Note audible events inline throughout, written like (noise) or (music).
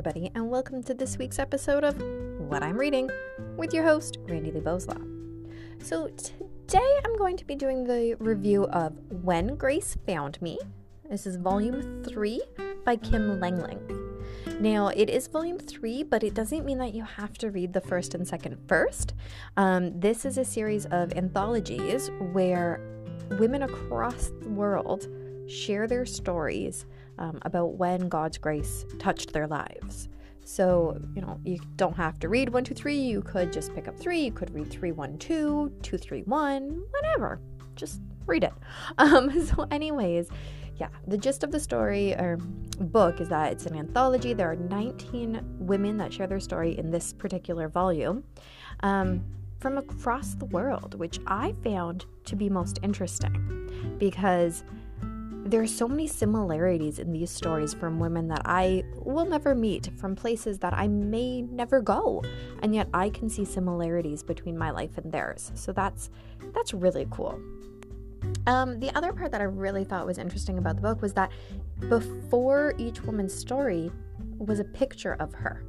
everybody, and welcome to this week's episode of What I'm Reading with your host, Randy Lee Boslaw. So, today I'm going to be doing the review of When Grace Found Me. This is volume 3 by Kim Lengling. Now, it is volume 3, but it doesn't mean that you have to read the first and second first. Um, this is a series of anthologies where women across the world share their stories um, about when God's grace touched their lives. So, you know, you don't have to read 1, 2, 3. You could just pick up 3. You could read 3, 1, 2, 2, 3, 1, whatever. Just read it. (laughs) Um, so, anyways, yeah, the gist of the story or book is that it's an anthology. There are 19 women that share their story in this particular volume um, from across the world, which I found to be most interesting because there are so many similarities in these stories from women that I will never meet, from places that I may never go, and yet I can see similarities between my life and theirs. So that's that's really cool. Um, the other part that I really thought was interesting about the book was that before each woman's story was a picture of her.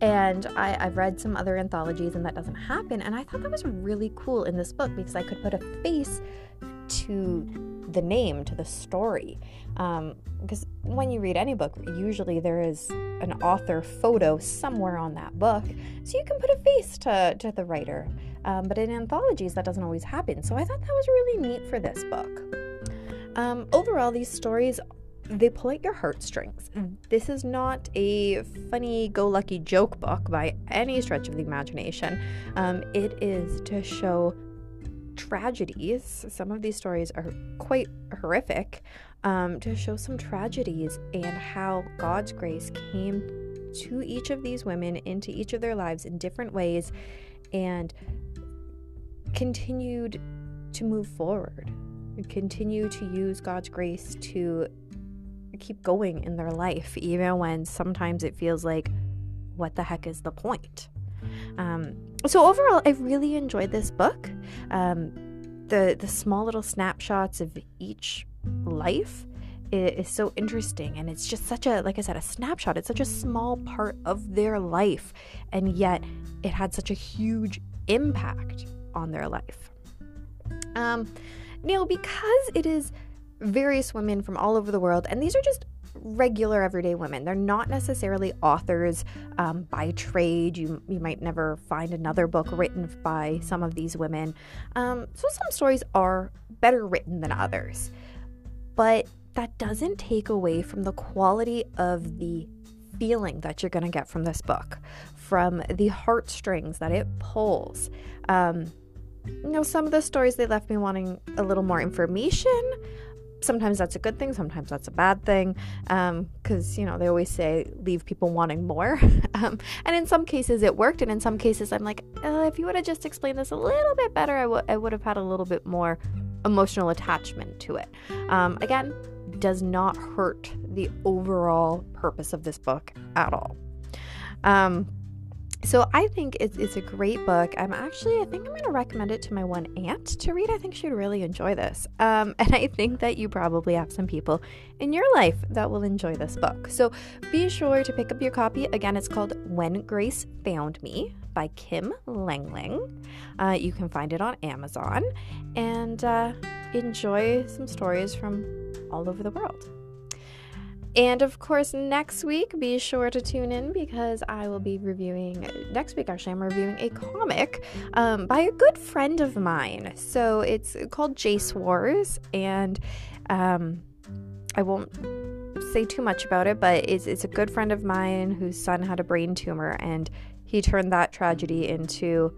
And I, I've read some other anthologies and that doesn't happen. And I thought that was really cool in this book because I could put a face to the name to the story. Um, because when you read any book, usually there is an author photo somewhere on that book, so you can put a face to, to the writer. Um, but in anthologies, that doesn't always happen. So I thought that was really neat for this book. Um, overall, these stories they pull at your heartstrings. This is not a funny go lucky joke book by any stretch of the imagination. Um, it is to show tragedies. Some of these stories are quite horrific um, to show some tragedies and how God's grace came to each of these women into each of their lives in different ways and continued to move forward, continue to use God's grace to keep going in their life, even when sometimes it feels like, what the heck is the point? Um, so overall, I really enjoyed this book. Um, the the small little snapshots of each life is, so interesting, and it's just such a like I said, a snapshot. It's such a small part of their life, and yet it had such a huge impact on their life. Um, now, because it is various women from all over the world, and these are just regular everyday women. They're not necessarily authors um, by trade. You, you might never find another book written by some of these women. Um, so some stories are better written than others. But that doesn't take away from the quality of the feeling that you're going to get from this book, from the heartstrings that it pulls. Um, you know, some of the stories they left me wanting a little more information, sometimes that's a good thing, sometimes that's a bad thing, because, um, you know, they always say leave people wanting more. (laughs) um, and in some cases it worked, and in some cases I'm like, uh, if you would have just explained this a little bit better, I, w- I would have had a little bit more emotional attachment to it. Um, again, does not hurt the overall purpose of this book at all. So I think it's, it's a great book. I'm actually, I think I'm going to recommend it to my one aunt to read. I think she'd really enjoy this. Um, (laughs) and I think that you probably have some people in your life that will enjoy this book. So be sure to pick up your copy. Again, it's called When Grace Found Me by Kim Lengling. Uh, you can find it on Amazon and uh, enjoy some stories from all over the world. And of course, next week, be sure to tune in because I will be reviewing, next week actually, I'm reviewing a comic um, by a good friend of mine. So it's called Jace Wars, and um, I won't say too much about it, but it's, it's a good friend of mine whose son had a brain tumor, and he turned that tragedy into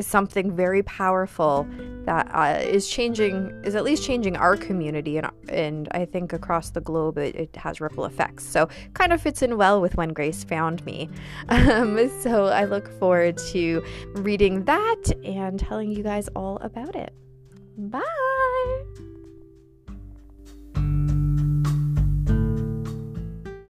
something very powerful that uh, is changing is at least changing our community and and I think across the globe it, it has ripple effects. So kind of fits in well with when Grace found me. (laughs) Um, so I look forward to reading that and telling you guys all about it. Bye.